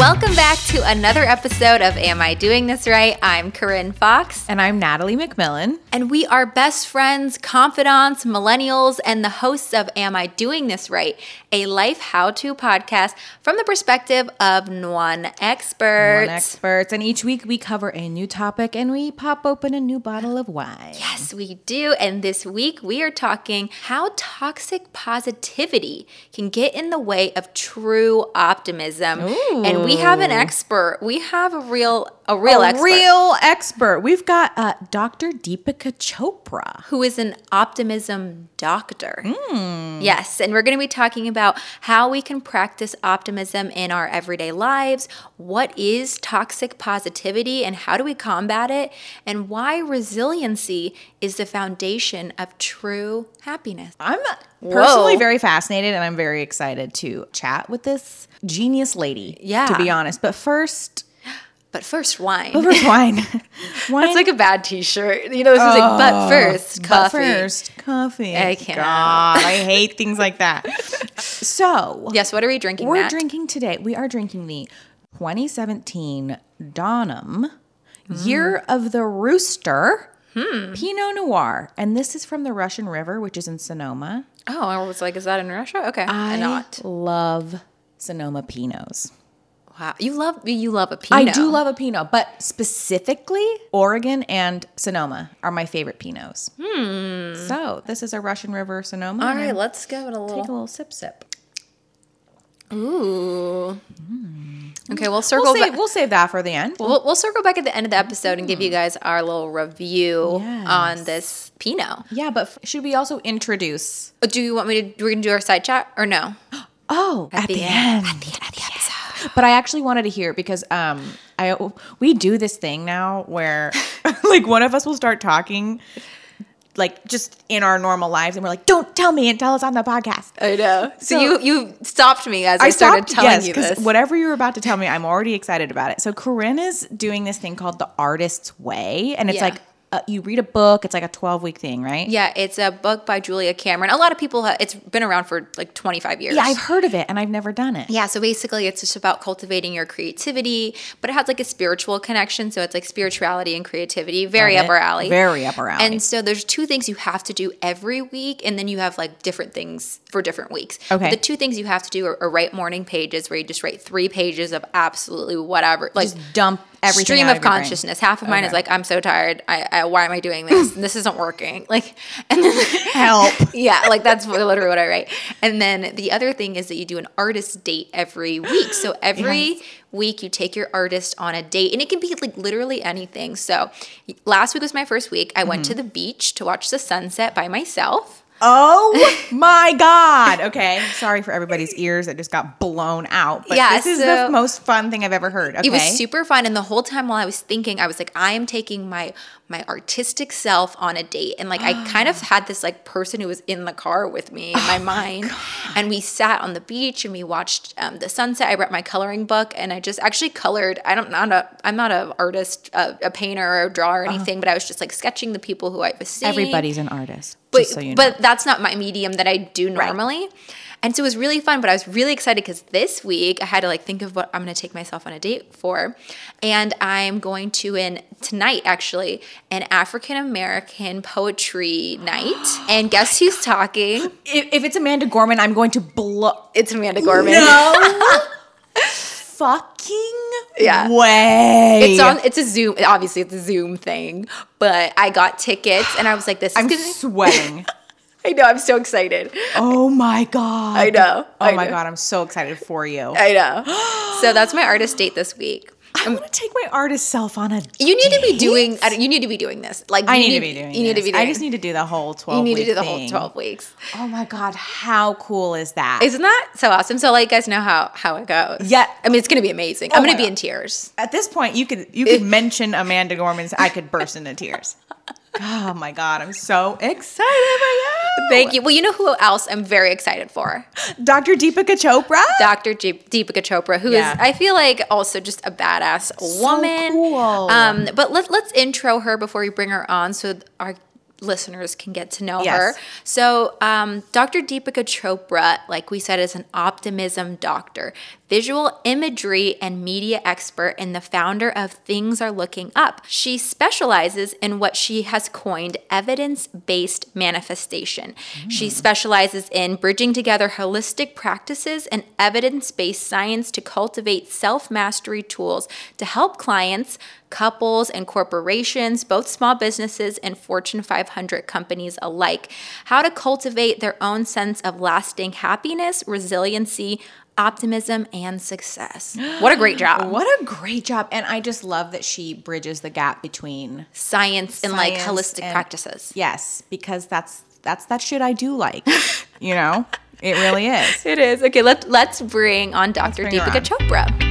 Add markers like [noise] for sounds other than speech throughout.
Welcome back to another episode of Am I Doing This Right? I'm Corinne Fox. And I'm Natalie McMillan. And we are best friends, confidants, millennials, and the hosts of Am I Doing This Right? A life how to podcast from the perspective of one expert. One experts. And each week we cover a new topic and we pop open a new bottle of wine. Yes, we do. And this week we are talking how toxic positivity can get in the way of true optimism. Ooh. And we have an expert. We have a real a real a expert. real expert. We've got uh, Dr. Deepika Chopra. who is an optimism doctor. Hmm. Yes, and we're going to be talking about how we can practice optimism in our everyday lives, what is toxic positivity and how do we combat it, and why resiliency is the foundation of true happiness. I'm personally Whoa. very fascinated and I'm very excited to chat with this genius lady. Yeah. To be honest. But first, [gasps] But first, wine. but first wine. [laughs] [laughs] wine. That's like a bad T-shirt. You know, this is like, oh, but first, But coffee. first, coffee. I can't. God, I [laughs] hate things like that. So, Yes, what are we drinking? We're Matt? drinking today. We are drinking the 2017 Donham Year mm. of the Rooster Hmm. Pinot Noir. And this is from the Russian River, which is in Sonoma. Oh, I was like, is that in Russia? Okay, I not. love Sonoma Pinots. Wow, you love you love a Pinot. I do love a Pinot, but specifically Oregon and Sonoma are my favorite Pinots. Hmm. So this is a Russian River Sonoma. All right, let's give it a take a little. little sip sip. Ooh. Okay, we'll circle We'll save, we'll save that for the end. We'll, we'll circle back at the end of the episode and give you guys our little review Yes. on this Pinot. yeah, but f- should we also introduce? Uh, Do you want me to? We're gonna do our side chat or no? [gasps] Oh, at, the, end. At the end of the episode. But I actually wanted to hear because um I we do this thing now where [laughs] like one of us will start talking like just in our normal lives and we're like, don't tell me and tell us on the podcast. I know. So, So- you you stopped me as I, started stopped- telling yes, you this. Whatever you're about to tell me, I'm already excited about it. So Corinne is doing this thing called the Artist's Way, and it's Yeah. like uh, you read a book. It's like a 12 week thing, right? yeah, it's a book by Julia Cameron. A lot of people. It's been around for like 25 years. Yeah, I've heard of it, and I've never done it. Yeah, so basically it's just about cultivating your creativity, but it has like a spiritual connection. So it's like spirituality and creativity, very up our alley. Very up our alley. And so there's two things you have to do every week, and then you have like different things for different weeks. Okay. The two things you have to do are, are write morning pages where you just write three pages of absolutely whatever. Like Just dump everything stream out of your brain. consciousness. Half of mine is like, I'm so tired. I, I why am I doing this? [laughs] This isn't working. Like and then [laughs] Help. [laughs] yeah, like that's literally what I write. And then the other thing is that you do an artist date every week. So [gasps] every week you take your artist on a date, and it can be like literally anything. So last week was my first week. I went to Mm-hmm. the beach to watch the sunset by myself. Oh [laughs] my God. Okay. Sorry for everybody's ears that just got blown out. But Yeah, this is so- the most fun thing I've ever heard. Okay. It was super fun, and the whole time while I was thinking, I was like, I am taking my my artistic self on a date, and like I [gasps] kind of had this like person who was in the car with me in my Oh mind, and we sat on the beach and we watched um, the sunset. I brought my coloring book, and I just actually colored. I don't not a I'm not an artist, a, a painter or a drawer or anything, but I was just like sketching the people who I was seeing. Everybody's an artist. But, so you know. but that's not my medium that I do normally. And so it was really fun, but I was really excited because this week I had to like think of what I'm going to take myself on a date for. And I'm going to in tonight actually an African American poetry night. [gasps] And guess oh who's talking? if, if it's Amanda Gorman, I'm going to blow. It's Amanda Gorman. No. [laughs] [laughs] fucking Yeah. way. It's on it's a Zoom obviously it's a Zoom thing, but I got tickets and I was like this is I'm gonna sweating. [laughs] I know, I'm so excited. oh my god. I know. Oh I my know. god, I'm so excited for you. I know. so that's my artist date this week. I want to take my artist self on a. You need to be doing. You need to be doing this. Like I you need, to be doing. You need to be. Doing, I just need to do the whole twelve. You need to do the whole twelve weeks. Oh my god, how cool is that? Isn't that so awesome? So let you guys know how how it goes. Yeah. I mean it's gonna be amazing. Oh I'm gonna be God. in tears. At this point, you could you could [laughs] mention Amanda Gorman's. I could burst into tears. Oh my god, I'm so excited for you. Thank you. Well, you know who else I'm very excited for? Dr. Deepika Chopra. Dr. G- Deepika Chopra, who is Yeah. I feel like also just a badass woman. cool. Um, but let, let's intro her before we bring her on, so our listeners can get to know Yes. her. So, um, Dr. Deepika Chopra, like we said, is an optimism doctor, visual imagery and media expert, and the founder of Things Are Looking Up. She specializes in what she has coined evidence based manifestation. She specializes in bridging together holistic practices and evidence based science to cultivate self mastery tools to help clients couples and corporations, both small businesses and Fortune 500 companies alike, how to cultivate their own sense of lasting happiness, resiliency, optimism, and success. [gasps] What a great job. What a great job. And I just love that she bridges the gap between Science and like holistic and- practices. yes, because that's that's that shit I do like. you know? [laughs] It really is. It is. Okay, let, let's bring on Dr. bring Deepika. Chopra.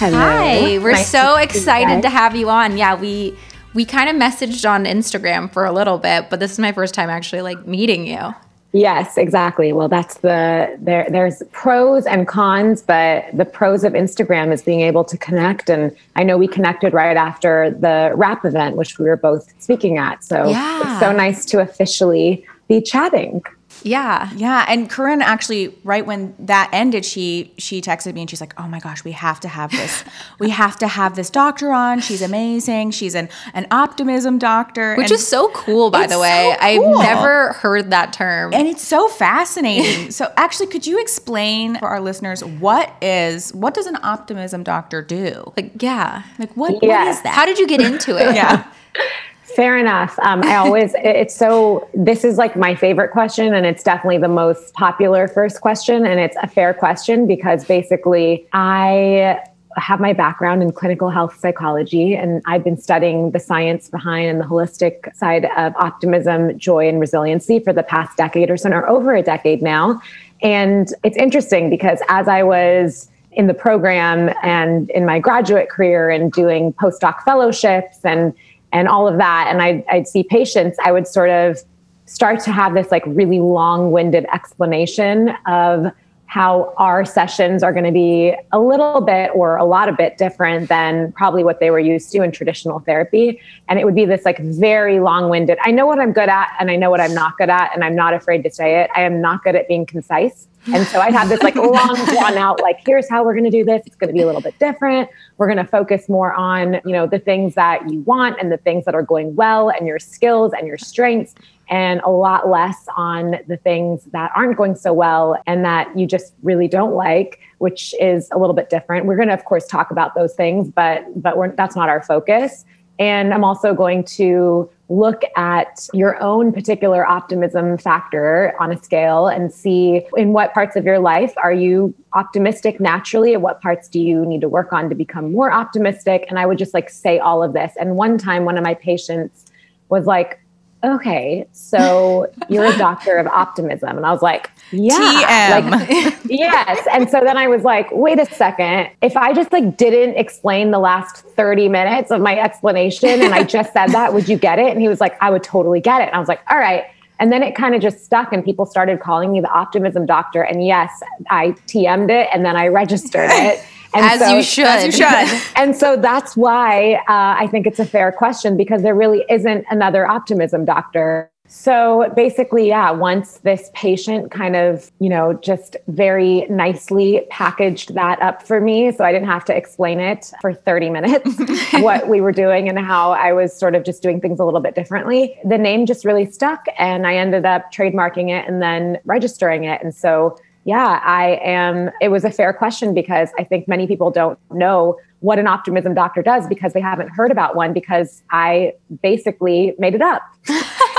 Hello. Hi, we're Nice so to excited to have you on. Yeah, we we kind of messaged on Instagram for a little bit, but this is my first time actually like meeting you. Yes, exactly. Well, that's the there. There's pros and cons, but the pros of Instagram is being able to connect. And I know we connected right after the rap event, which we were both speaking at. So Yeah. it's so nice to officially be chatting. Yeah. Yeah, and Corinne actually, right when that ended, she she texted me and she's like, "Oh my gosh, we have to have this. we have to have this doctor on. She's amazing. She's an an optimism doctor, Which and, is so cool, by the way. so I've never heard that term. and it's so fascinating. [laughs] so, actually, could you explain for our listeners what is what does an optimism doctor do? like, yeah. Like, what, what Yes. is that? How did you get into it? [laughs] yeah, [laughs] Fair enough. Um, I always, it's so, this is like my favorite question, and it's definitely the most popular first question. And it's a fair question because basically, I have my background in clinical health psychology, and I've been studying the science behind and the holistic side of optimism, joy, and resiliency for the past decade or so, or over a decade now. And it's interesting because as I was in the program and in my graduate career and doing postdoc fellowships and and all of that. And I'd, I'd see patients i would sort of start to have this like really long-winded explanation of how our sessions are going to be a little bit or a lot of bit different than probably what they were used to in traditional therapy. And it would be this like very long-winded i know what i'm good at and i know what i'm not good at and i'm not afraid to say it. I am not good at being concise and so I'd have this like long drawn out, like, here's how we're going to do this. It's going to be a little bit different. We're going to focus more on, you know, the things that you want and the things that are going well and your skills and your strengths and a lot less on the things that aren't going so well and that you just really don't like, which is a little bit different. We're going to, of course, talk about those things, but, but we're, that's not our focus. And I'm also going to look at your own particular optimism factor on a scale and see in what parts of your life are you optimistic naturally and what parts do you need to work on to become more optimistic. And I would just like say all of this. And one time, one of my patients was like, okay, so you're a doctor of optimism. And I was like, yeah. Like, yes. And so then I was like, wait a second. If I just like didn't explain the last 30 minutes of my explanation and I just said that, would you get it? And he was like, I would totally get it. And I was like, all right. And then it kind of just stuck and people started calling me the optimism doctor. And yes, I TM'd it and then I registered it. And [laughs] As you should. As you should. [laughs] and so that's why uh, I think it's a fair question because there really isn't another optimism doctor. So basically, yeah, once this patient kind of, you know, just very nicely packaged that up for me. So I didn't have to explain it for 30 minutes [laughs] what we were doing and how I was sort of just doing things a little bit differently. The name just really stuck and I ended up trademarking it and then registering it. And so yeah, I am. It was a fair question because I think many people don't know what an optimism doctor does because they haven't heard about one because I basically made it up. [laughs]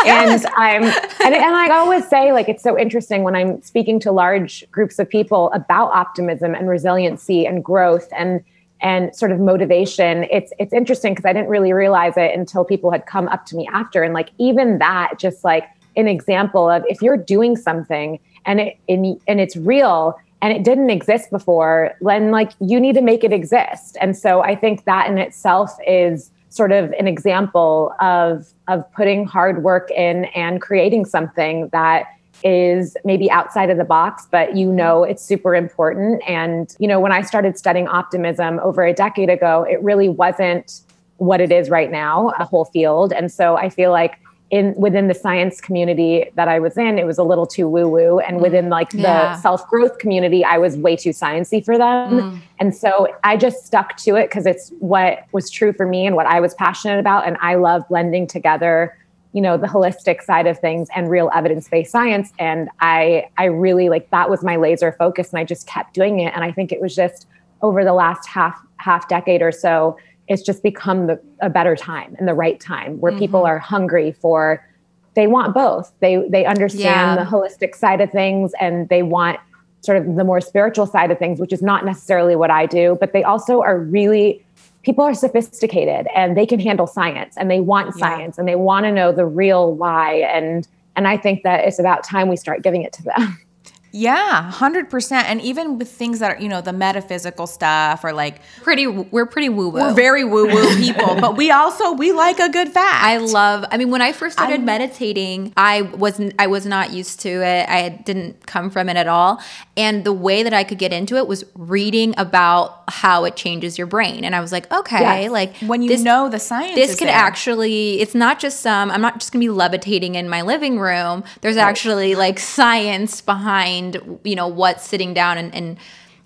and I'm and, and I always say like it's so interesting when I'm speaking to large groups of people about optimism and resiliency and growth and and sort of motivation. It's it's interesting because I didn't really realize it until people had come up to me after and like even that just like an example of if you're doing something and it and, and it's real and it didn't exist before then like you need to make it exist and so i think that in itself is sort of an example of of putting hard work in and creating something that is maybe outside of the box, but you know it's super important. And, you know, when I started studying optimism over a decade ago, it really wasn't what it is right now, a whole field. And so I feel like in within the science community that I was in, it was a little too woo woo, and within like yeah. the self growth community, I was way too sciency for them. Mm. And so I just stuck to it because it's what was true for me and what I was passionate about, and I love blending together, you know, the holistic side of things and real evidence based science. And I I really like that was my laser focus, and I just kept doing it. And I think it was just over the last half half decade or so it's just become the, a better time and the right time where mm-hmm. people are hungry for they want both they they understand yeah. the holistic side of things and they want sort of the more spiritual side of things which is not necessarily what i do but they also are really people are sophisticated and they can handle science and they want yeah. science and they want to know the real why and and i think that it's about time we start giving it to them [laughs] Yeah, hundred percent. And even with things that are, you know, the metaphysical stuff or like pretty, we're pretty woo woo. We're very woo woo [laughs] people, but we also we like a good fact. I love. I mean, when I first started I, meditating, I wasn't. I was not used to it. I didn't come from it at all. And the way that I could get into it was reading about how it changes your brain. And I was like, okay, yes. like when you this, know the science, this could there. actually. It's not just some. I'm not just gonna be levitating in my living room. There's right. actually like science behind mind, you know, what sitting down and, and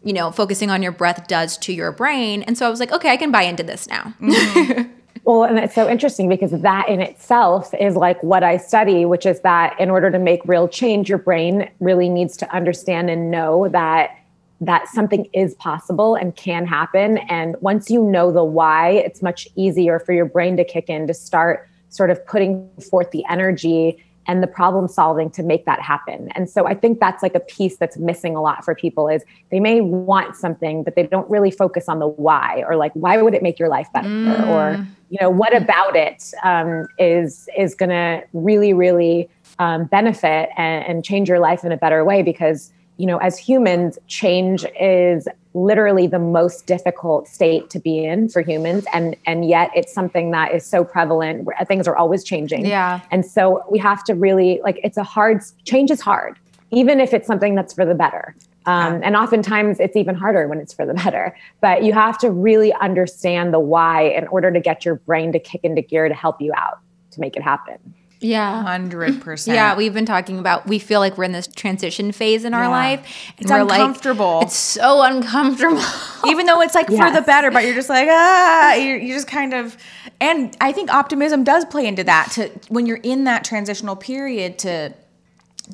you know, focusing on your breath does to your brain. And so I was like, okay, I can buy into this now. Mm-hmm. [laughs] well, and it's so interesting because that in itself is like what I study, which is that in order to make real change, your brain really needs to understand and know that that something is possible and can happen. And once you know the why, it's much easier for your brain to kick in to start sort of putting forth the energy and the problem solving to make that happen. And so I think that's like a piece that's missing a lot for people is they may want something, but they don't really focus on the why or like why would it make your life better mm. or you know what about it um, is is going to really really um, benefit and, and change your life in a better way because you know, as humans, change is literally the most difficult state to be in for humans. And and yet it's something that is so prevalent things are always changing. Yeah. And so we have to really like it's a hard change is hard even if it's something that's for the better. Um, and oftentimes it's even harder when it's for the better. But you have to really understand the why in order to get your brain to kick into gear to help you out to make it happen yeah. 100%. Yeah, we've been talking about we feel like we're in this transition phase in our life. And it's uncomfortable. Like, it's so uncomfortable. [laughs] Even though it's like yes. for the better, but you're just like, ah, you're, you're just kind of and I think optimism does play into that to when you're in that transitional period to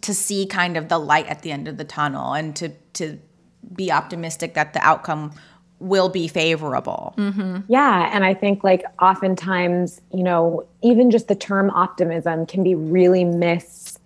to see kind of the light at the end of the tunnel and to to be optimistic that the outcome will be favorable. Mm-hmm. Yeah. And I think, like, oftentimes, you know, even just the term optimism can be really mis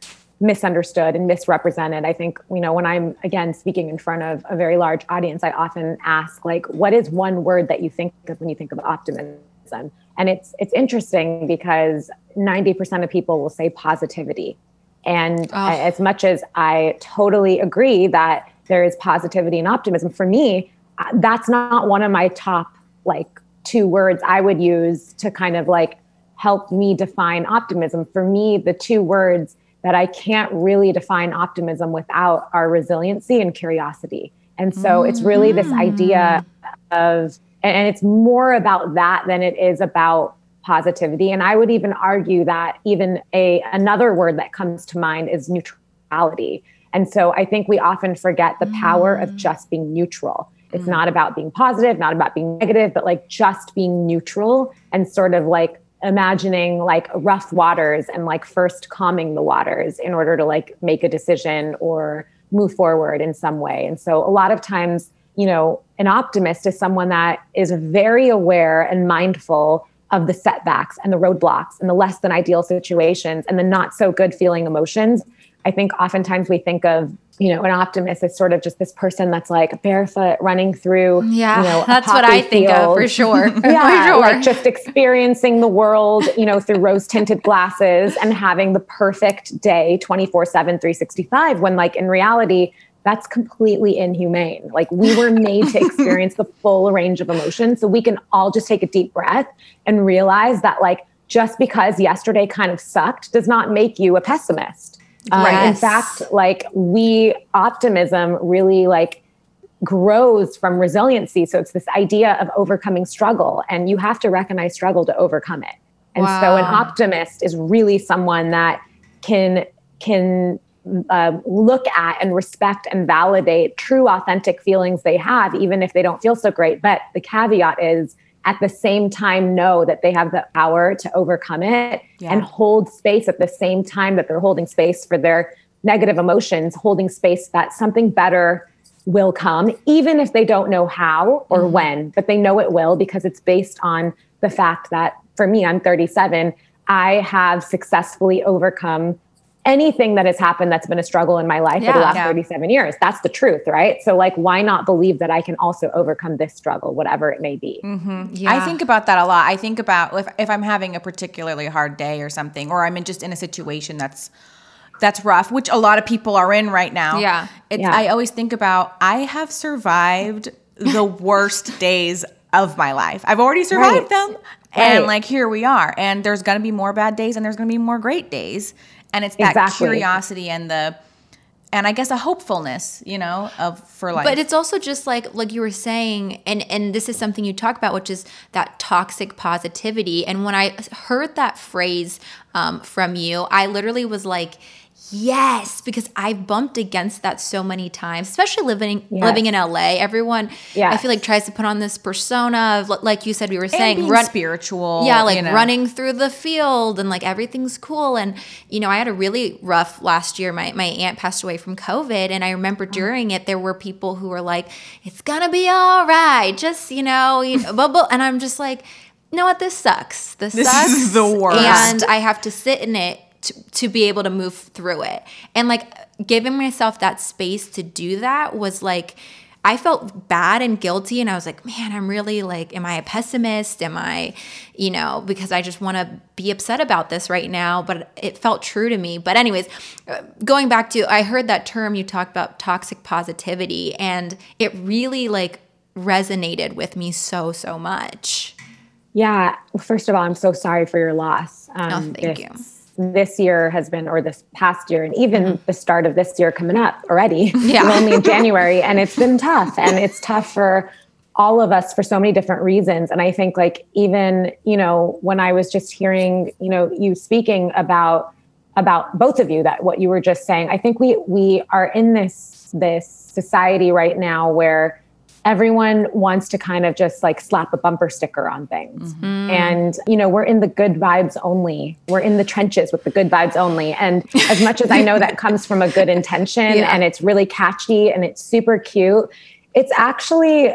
misunderstood and misrepresented. I think, you know, when I'm again speaking in front of a very large audience, I often ask like what is one word that you think of when you think of optimism? And it's it's interesting because 90% of people will say positivity. And oh. as much as I totally agree that there is positivity and optimism, for me, that's not one of my top like two words I would use to kind of like help me define optimism. For me, the two words that I can't really define optimism without are resiliency and curiosity. And so mm-hmm. it's really this idea of, and it's more about that than it is about positivity. And I would even argue that even a another word that comes to mind is neutrality. And so I think we often forget the power mm. of just being neutral. It's mm not about being positive, not about being negative, but like just being neutral and sort of like imagining like rough waters and like first calming the waters in order to like make a decision or move forward in some way. And so a lot of times, you know, an optimist is someone that is very aware and mindful of the setbacks and the roadblocks and the less than ideal situations and the not so good feeling emotions. I think oftentimes we think of you know, an optimist is sort of just this person that's like barefoot running through. Yeah, you know, that's what I think of for sure. [laughs] [laughs] yeah, for sure. like just experiencing the world, you know, through rose tinted glasses and having the perfect day 24 7, 365, when like in reality, that's completely inhumane. Like we were made to [laughs] experience the full range of emotions. So we can all just take a deep breath and realize that like just because yesterday kind of sucked does not make you a pessimist Um, In fact, like we optimism really like grows from resiliency. So it's this idea of overcoming struggle, and you have to recognize struggle to overcome it. And so an optimist is really someone that can can uh, look at and respect and validate true authentic feelings they have, even if they don't feel so great. But the caveat is at the same time know that they have the power to overcome it Yeah. and hold space at the same time that they're holding space for their negative emotions, holding space that something better will come, even if they don't know how or mm-hmm. when, but they know it will because it's based on the fact that for me, I'm 37, I have successfully overcome anything that has happened that's been a struggle in my life for the last Yeah. 37 years. That's the truth, right? So, like, why not believe that I can also overcome this struggle, whatever it may be? Mm-hmm. Yeah. I think about that a lot. I think about if, if I'm having a particularly hard day or something, or I'm in just in a situation that's that's rough, which a lot of people are in right now. Yeah. It's, Yeah. I always think about I have survived the worst [laughs] days of my life. I've already survived Right. them. And like here we are. And there's gonna be more bad days and there's gonna be more great days. And it's that Exactly. curiosity and the and I guess a hopefulness, you know, of for life. But it's also just like like you were saying, and and this is something you talk about, which is that toxic positivity. And when I heard that phrase um, from you, I literally was like, yes, because I've bumped against that so many times, especially living Yes. living in LA. Everyone, I feel like tries to put on this persona of like you said, we were saying, run, spiritual. yeah like you know. running through the field and like everything's cool and you know i had a really rough last year my, my aunt passed away from covid and i remember mm. during it there were people who were like it's gonna be all right just you know you [laughs] know, blah, blah. and i'm just like you know what this sucks this, This sucks is the worst. and i have to sit in it to, to be able to move through it and like giving myself that space to do that was like I felt bad and guilty and I was like, man, I'm really like am I a pessimist? Am I, you know, because I just want to be upset about this right now, but it felt true to me. But anyways, going back to I heard that term you talked about toxic positivity and it really like resonated with me so so much. Yeah. Well, first of all, I'm so sorry for your loss. Um, Oh, thank you. This year has been, or this past year, and even the start of this year coming up already. Mm-hmm. [laughs] Yeah. We're only in January, and it's been tough. And it's tough for all of us for so many different reasons. And I think, like, even, you know, when I was just hearing, you know, you speaking about, about both of you that what you were just saying i think we we are in this this society right now where everyone wants to kind of just like slap a bumper sticker on things. Mm-hmm. And you know we're in the good vibes only. We're in the trenches with the good vibes only. And as much as i know that comes from a good intention Yeah. and it's really catchy and it's super cute it's actually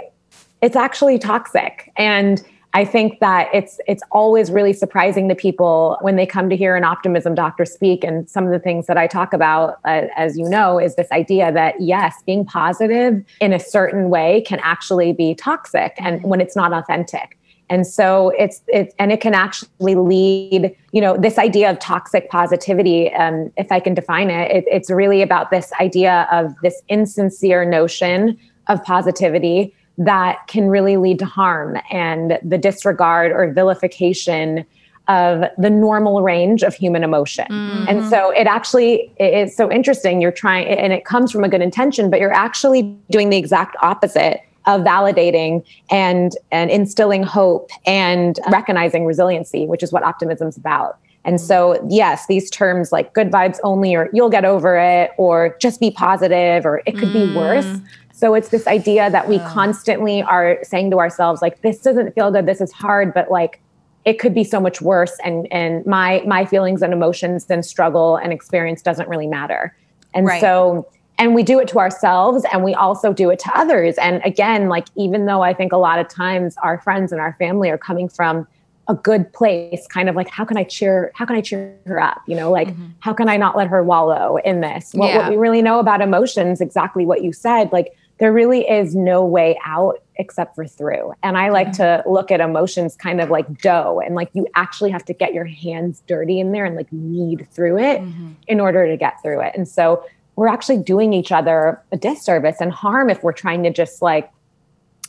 it's actually toxic. And i think that it's it's always really surprising to people when they come to hear an optimism doctor speak. And some of the things that i talk about uh, as you know is this idea that yes being positive in a certain way can actually be toxic and when it's not authentic. And so it's it's and it can actually lead you know this idea of toxic positivity um, if i can define it, it it's really about this idea of this insincere notion of positivity that can really lead to harm and the disregard or vilification of the normal range of human emotion. Mm-hmm. And so it actually is so interesting. You're trying, and it comes from a good intention, but you're actually doing the exact opposite of validating and and instilling hope and recognizing resiliency, which is what optimism's about. And so, yes, these terms like good vibes only, or you'll get over it, or just be positive, or it could be worse. Mm. So it's this idea that we constantly are saying to ourselves, like, this doesn't feel good, this is hard, but like it could be so much worse. And and my my feelings and emotions and struggle and experience doesn't really matter. And Right. so and we do it to ourselves and we also do it to others. And again, like even though I think a lot of times our friends and our family are coming from a good place, kind of like how can I cheer how can I cheer her up? You know, like mm-hmm. how can I not let her wallow in this? What, Yeah. what we really know about emotions, exactly what you said, like there really is no way out except for through. And I like to look at emotions kind of like dough and like you actually have to get your hands dirty in there and like knead through it in order to get through it. And so we're actually doing each other a disservice and harm if we're trying to just like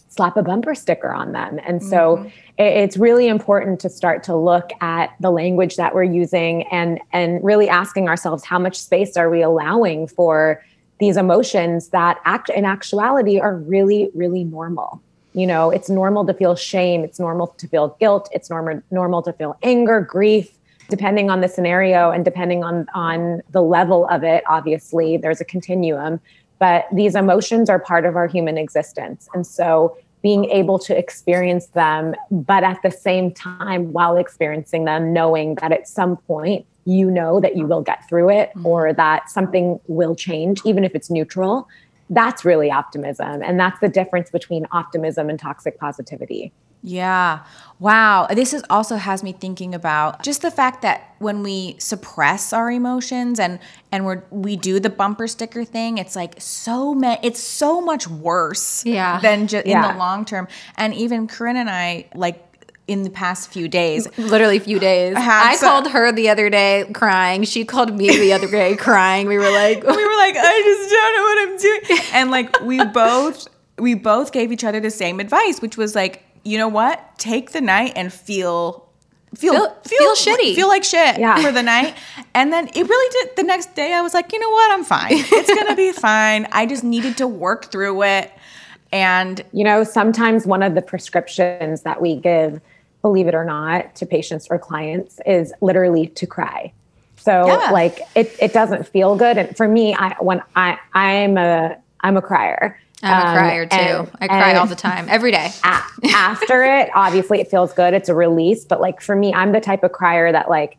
slap a bumper sticker on them. And so mm-hmm. it's really important to start to look at the language that we're using and and really asking ourselves how much space are we allowing for these emotions that act in actuality are really really normal. You know, it's normal to feel shame, it's normal to feel guilt, it's normal normal to feel anger, grief, depending on the scenario and depending on on the level of it obviously there's a continuum. But these emotions are part of our human existence. And so being able to experience them but at the same time while experiencing them knowing that at some point you know that you will get through it mm-hmm. or that something will change even if it's neutral that's really optimism and that's the difference between optimism and toxic positivity yeah. Wow. This is also has me thinking about just the fact that when we suppress our emotions and and we're we do the bumper sticker thing, it's like so many it's so much worse yeah. than just yeah. in the long term. And even Corinne and I like in the past few days. Literally few days. I called her the other day crying. She called me the other day [laughs] crying. We were like we were like I just don't know what I'm doing. [laughs] And like we both we both gave each other the same advice, which was like you know what? Take the night and feel feel feel, feel, shitty. Feel like shit yeah. for the night. [laughs] And then it really did the next day I was like, you know what? I'm fine. It's gonna be [laughs] fine. I just needed to work through it. And you know, sometimes one of the prescriptions that we give, believe it or not, to patients or clients is literally to cry. So yeah. like it it doesn't feel good. And for me, I when I I'm a I'm a crier. I'm a um, crier too. And, I cry all the time, every day. after it, obviously it feels good. It's a release. But like for me, I'm the type of crier that like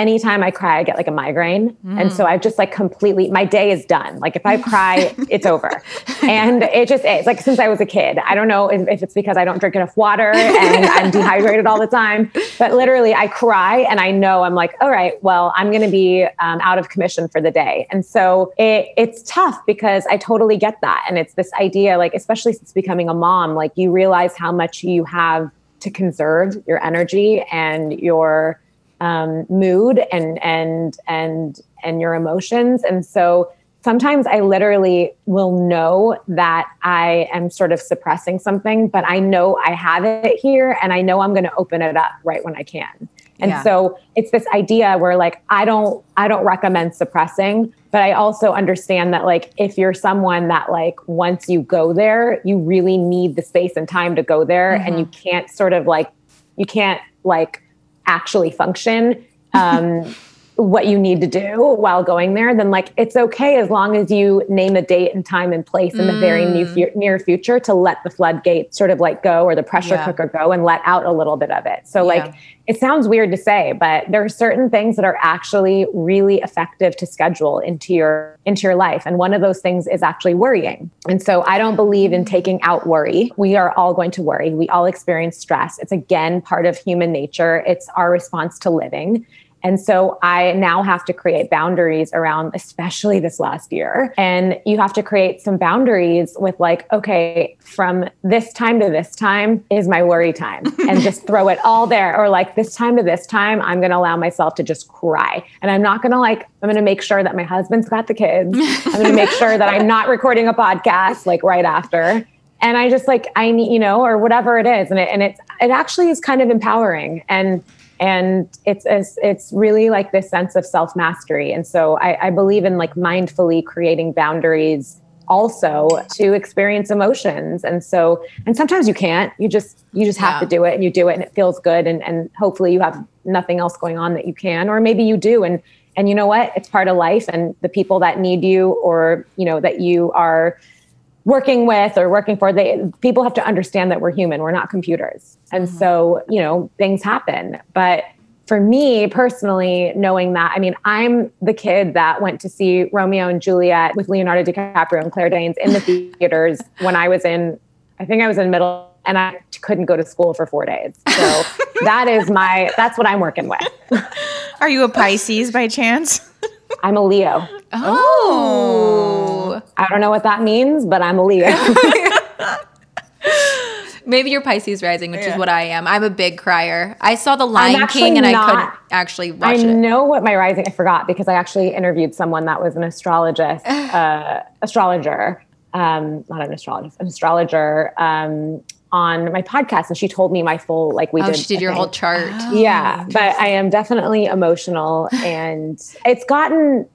anytime I cry, I get like a migraine. Mm. And so I've just like completely, my day is done. Like if I cry, [laughs] it's over. And it just is like since I was a kid. I don't know if, if, it's because I don't drink enough water and I'm [laughs] dehydrated all the time, but literally I cry and I know I'm like, all right, well, I'm going to be um, out of commission for the day. And so it, it's tough because I totally get that. And it's this idea, like, especially since becoming a mom, like you realize how much you have to conserve your energy and your um, mood and and and and your emotions and so sometimes i literally will know that i am sort of suppressing something but i know i have it here and i know i'm going to open it up right when i can and yeah. so it's this idea where like i don't i don't recommend suppressing but i also understand that like if you're someone that like once you go there you really need the space and time to go there mm-hmm. and you can't sort of like you can't like actually function um, [laughs] what you need to do while going there, then like it's okay as long as you name a date and time and place in mm. the very near, mm. near future to let the floodgate sort of like go or the pressure yeah. cooker go and let out a little bit of it. So yeah. like it sounds weird to say, but there are certain things that are actually really effective to schedule into your into your life. And one of those things is actually worrying. And so I don't believe in taking out worry. We are all going to worry. We all experience stress. It's again part of human nature. It's our response to living. And so I now have to create boundaries around, especially this last year. And you have to create some boundaries with, like, okay, from this time to this time is my worry time, [laughs] and just throw it all there. Or like, this time to this time, I'm going to allow myself to just cry. And I'm not going to like, I'm going to make sure that my husband's got the kids. I'm going to make sure that I'm not recording a podcast like right after and i just like i need you know or whatever it is and it and it's it actually is kind of empowering and and it's it's, it's really like this sense of self mastery and so I, I believe in like mindfully creating boundaries also to experience emotions. And so and sometimes you can't. You just you just have yeah. to do it and you do it and it feels good. And and hopefully you have nothing else going on that you can or maybe you do. And and you know what? It's part of life. And the people that need you or you know that you are working with or working for they people have to understand that we're human we're not computers. And mm-hmm. so you know things happen. But for me personally knowing that i mean i'm the kid that went to see romeo and juliet with leonardo dicaprio and claire danes in the theaters [laughs] when i was in i think i was in middle and i couldn't go to school for four days. So [laughs] that is my that's what i'm working with. [laughs] Are you a pisces by chance I'm a Leo. Oh. I don't know what that means, but I'm a Leo. [laughs] Maybe you're Pisces rising, which yeah. is what I am. I'm a big crier. I saw The Lion King and not, I couldn't actually watch I it. I know what my rising, I forgot because I actually interviewed someone that was an astrologist, [sighs] uh, astrologer um, not an astrologist, an astrologer um, on my podcast, and she told me my full like we oh, did. She did your thing. whole chart. Oh, yeah, but I am definitely emotional, [laughs] and it's gotten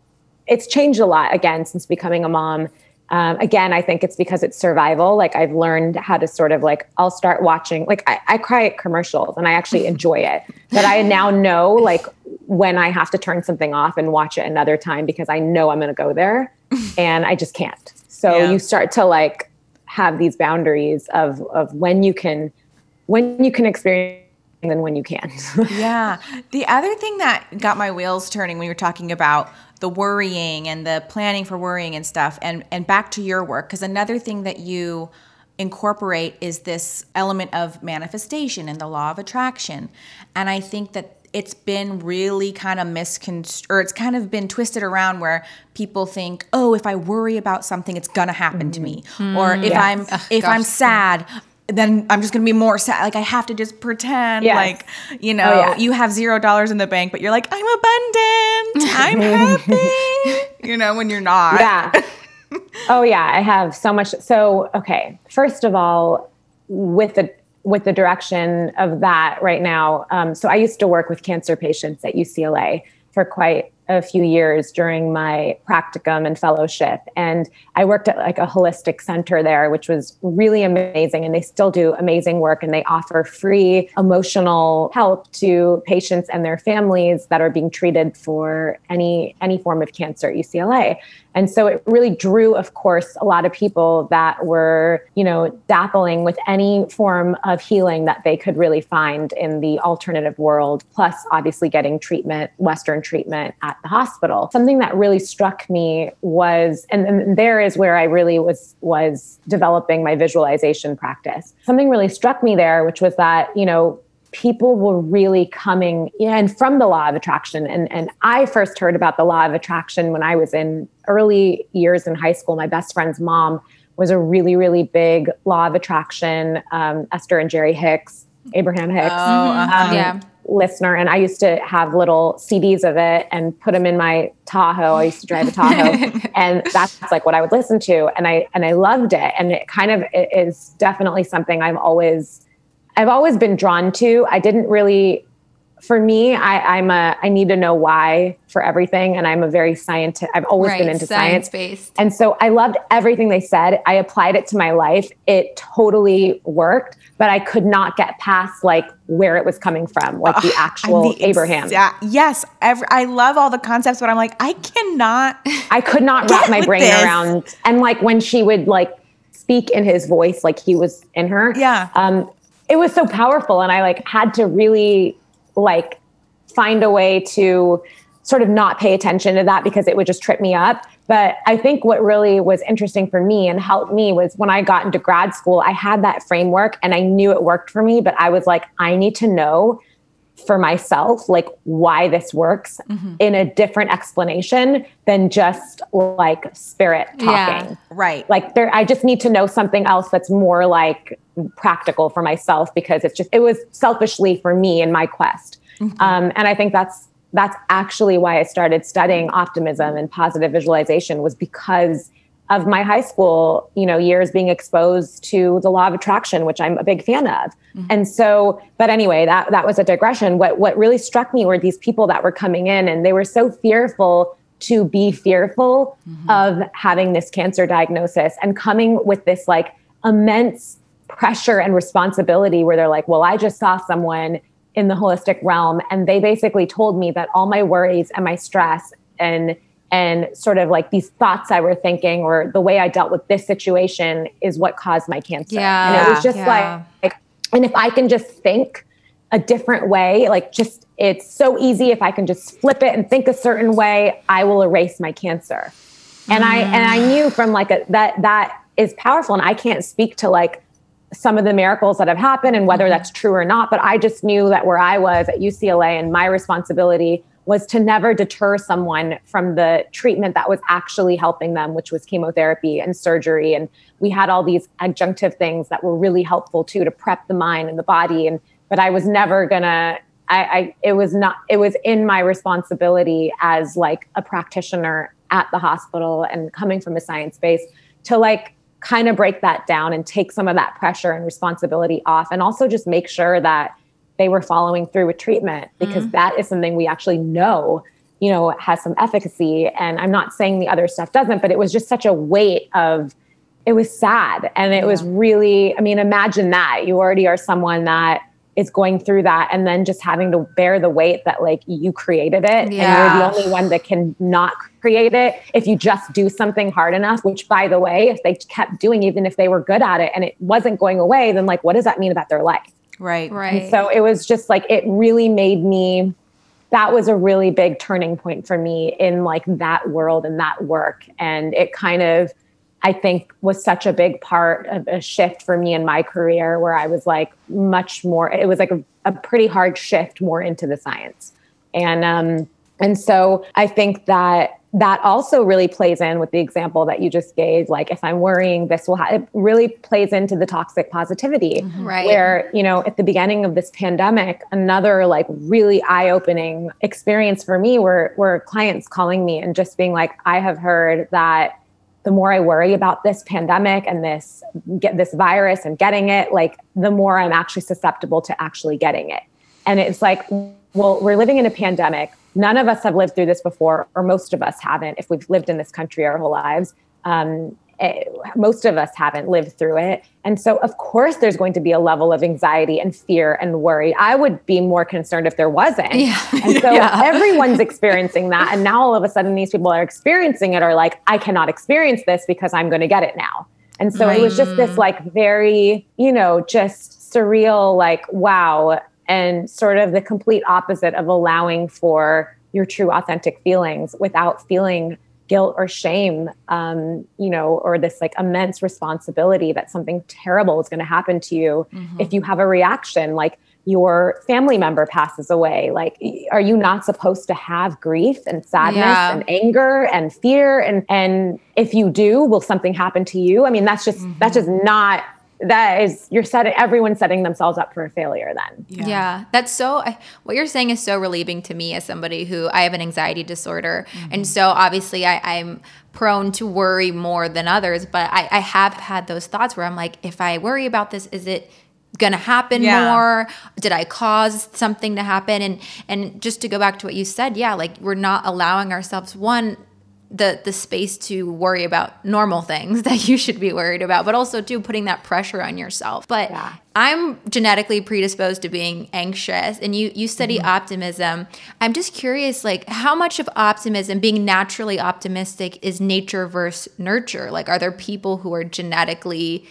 it's changed a lot again since becoming a mom. Um, again, I think it's because it's survival. Like I've learned how to sort of like I'll start watching. Like I, I cry at commercials, and I actually [laughs] enjoy it. But I now know like when I have to turn something off and watch it another time because I know I'm going to go there, [laughs] and I just can't. So Yeah. you start to like have these boundaries of of when you can when you can experience and when you can't. [laughs] Yeah. The other thing that got my wheels turning when you were talking about the worrying and the planning for worrying and stuff, and and back to your work, because another thing that you incorporate is this element of manifestation and the law of attraction, and I think that it's been really kind of misconstrued or it's kind of been twisted around where people think oh if i worry about something it's gonna happen to me mm-hmm. or if Yes. i'm if gosh. i'm sad then i'm just gonna be more sad like i have to just pretend Yes. like you oh, know Oh, yeah. you have zero dollars in the bank but you're like i'm abundant i'm happy [laughs] you know when you're not yeah. [laughs] Oh yeah, I have so much. So okay, first of all, with the with the direction of that right now. Um, so I used to work with cancer patients at UCLA for quite a few years during my practicum and fellowship, and I worked at like a holistic center there, which was really amazing. And they still do amazing work, and they offer free emotional help to patients and their families that are being treated for any any form of cancer at UCLA. And so it really drew, of course, a lot of people that were, you know, dappling with any form of healing that they could really find in the alternative world, plus obviously getting treatment, Western treatment at the hospital. Something that really struck me was, and, and there is where I really was was developing my visualization practice. Something really struck me there, which was that, you know, people were really coming in from the law of attraction. And, and I first heard about the law of attraction when I was in early years in high school. My best friend's mom was a really, really big law of attraction, um, Esther and Jerry Hicks, Abraham Hicks. Oh, uh-huh. um, Yeah. listener and I used to have little CDs of it and put them in my Tahoe. I used to drive a Tahoe [laughs] and that's like what I would listen to and I and I loved it and it kind of is definitely something I've always I've always been drawn to. I didn't really for me I I'm a I need to know why for everything and I'm a very scientific I've always been into science. based. And so I loved everything they said. I applied it to my life. It totally worked, but I could not get past like where it was coming from, like the actual The Abraham. exact- yes every, i love all the concepts but i'm like i cannot I could not [laughs] wrap my brain this. around. And like when she would like speak in his voice, like he was in her. Yeah. Um, it was so powerful. And I like had to really like find a way to sort of not pay attention to that because it would just trip me up. But I think what really was interesting for me and helped me was when I got into grad school, I had that framework and I knew it worked for me, but I was like, I need to know for myself like why this works in a different explanation than just like spirit Yeah. talking. right. Like there i just need to know something else that's more like practical for myself because it's just it was selfishly for me in my quest. Um, and i think that's that's actually why i started studying optimism and positive visualization was because of my high school you know years being exposed to the law of attraction which i'm a big fan of. Mm-hmm. And so but anyway that that was a digression. What what really struck me were these people that were coming in and they were so fearful to be fearful mm-hmm. of having this cancer diagnosis and coming with this like immense pressure and responsibility where they're like well i just saw someone in the holistic realm and they basically told me that all my worries and my stress and and sort of like these thoughts I were thinking or the way I dealt with this situation is what caused my cancer. Yeah, And it was just Yeah. like, like, and if I can just think a different way, like just it's so easy if I can just flip it and think a certain way, I will erase my cancer. And I and I mm. knew from like a, that that is powerful and I can't speak to like some of the miracles that have happened and whether mm-hmm. that's true or not, but I just knew that where I was at UCLA and my responsibility was to never deter someone from the treatment that was actually helping them, which was chemotherapy and surgery. And we had all these adjunctive things that were really helpful too to prep the mind and the body. And but I was never gonna. I, I it was not. It was in my responsibility as like a practitioner at the hospital and coming from a science base to like kind of break that down and take some of that pressure and responsibility off and also just make sure that they were following through with treatment because mm-hmm. that is something we actually know you know has some efficacy and i'm not saying the other stuff doesn't but it was just such a weight of it was sad and it yeah. was really i mean imagine that you already are someone that is going through that and then just having to bear the weight that like you created it yeah. and you're the only one that can not create it if you just do something hard enough which by the way if they kept doing even if they were good at it and it wasn't going away then like what does that mean about their life right. Right and so it was just like it really made me that was a really big turning point for me in like that world and that work. And it kind of I think was such a big part of a shift for me in my career where I was like much more, it was like a, a pretty hard shift more into the science. And, um, and so I think that that also really plays in with the example that you just gave. Like, if I'm worrying, this will, ha- it really plays into the toxic positivity. Mm-hmm. Right. Where, you know, at the beginning of this pandemic, another like really eye opening experience for me were, were clients calling me and just being like, I have heard that the more I worry about this pandemic and this get this virus and getting it, like the more I'm actually susceptible to actually getting it. And it's like, well, we're living in a pandemic. None of us have lived through this before, or most of us haven't, if we've lived in this country our whole lives. Um, Eh, most of us haven't lived through it. And so, of course, there's going to be a level of anxiety and fear and worry. I would be more concerned if there wasn't. Yeah. And [laughs] so, yeah. everyone's experiencing that. And now, all of a sudden, these people are experiencing it are like, I cannot experience this because I'm going to get it now. And so, right. it was just this like very, you know, just surreal, like, wow. And sort of the complete opposite of allowing for your true authentic feelings without feeling guilt or shame, um, you know, or this like immense responsibility that something terrible is going to happen to you mm-hmm. if you have a reaction like your family member passes away. Like, are you not supposed to have grief and sadness yeah. and anger and fear? And and if you do, will something happen to you? I mean, that's just mm-hmm. that's just not that is you're setting everyone's setting themselves up for a failure then. Yeah, yeah. That's so what you're saying is so relieving to me as somebody who i have an anxiety disorder. Mm-hmm. and so obviously I, i'm prone to worry more than others but I, I have had those thoughts where i'm like if i worry about this is it gonna happen yeah. more? Did i cause something to happen? And and just to go back to what you said yeah like we're not allowing ourselves one the the space to worry about normal things [laughs] that you should be worried about but also too putting that pressure on yourself but yeah. i'm genetically predisposed to being anxious and you you study mm-hmm. optimism i'm just curious like how much of optimism being naturally optimistic is nature versus nurture like are there people who are genetically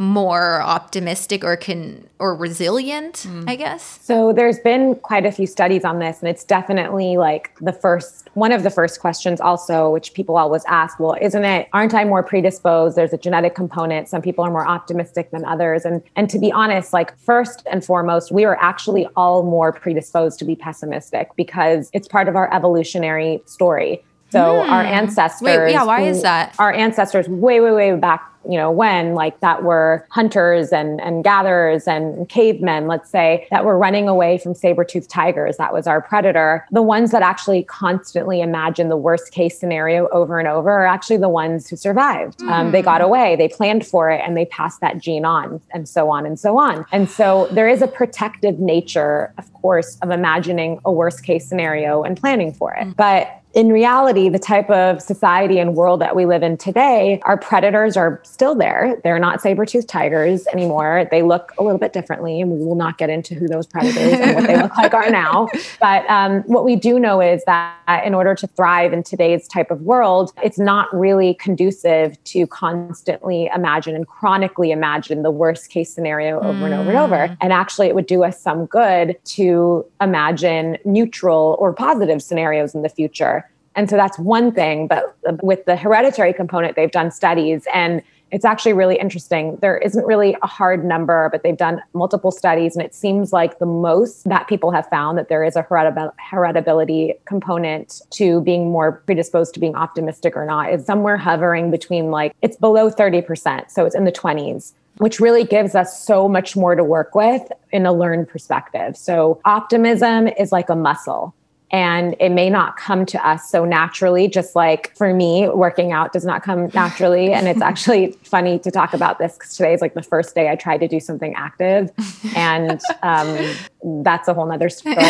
more optimistic or can or resilient mm. i guess? So there's been quite a few studies on this and it's definitely like the first one of the first questions also which people always ask well isn't it aren't i more predisposed? There's a genetic component. Some people are more optimistic than others. And and to be honest like first and foremost we are actually all more predisposed to be pessimistic because it's part of our evolutionary story. So hmm. our ancestors Wait, yeah why is that? our ancestors way way way back you know when like that were hunters and and gatherers and cavemen let's say that were running away from saber-toothed tigers that was our predator the ones that actually constantly imagine the worst case scenario over and over are actually the ones who survived mm. um, they got hmm. away they planned for it and they passed that gene on and so on and so on and so there is a protective nature of course of imagining a worst case scenario and planning for it mm. but in reality, the type of society and world that we live in today, our predators are still there. They're not saber-toothed tigers anymore. They look a little bit differently, and we will not get into who those predators and what they look like are now. [laughs] But um, what we do know is that in order to thrive in today's type of world, it's not really conducive to constantly imagine and chronically imagine the worst case scenario over mm. and over and over. Mm. And actually, it would do us some good to imagine neutral or positive scenarios in the future and so that's one thing. But with the hereditary component, they've done studies and it's actually really interesting. There isn't really a hard number, but they've done multiple studies. And it seems like the most that people have found that there is a heritability component to being more predisposed to being optimistic or not is somewhere hovering between like, it's below 30%. So it's in the 20s which really gives us so much more to work with in a learned perspective. So, optimism is like a muscle and it may not come to us so naturally just like for me working out does not come naturally. And it's [laughs] actually funny to talk about this because today is like the first day i tried to do something active. And um, that's a whole nother story. [laughs]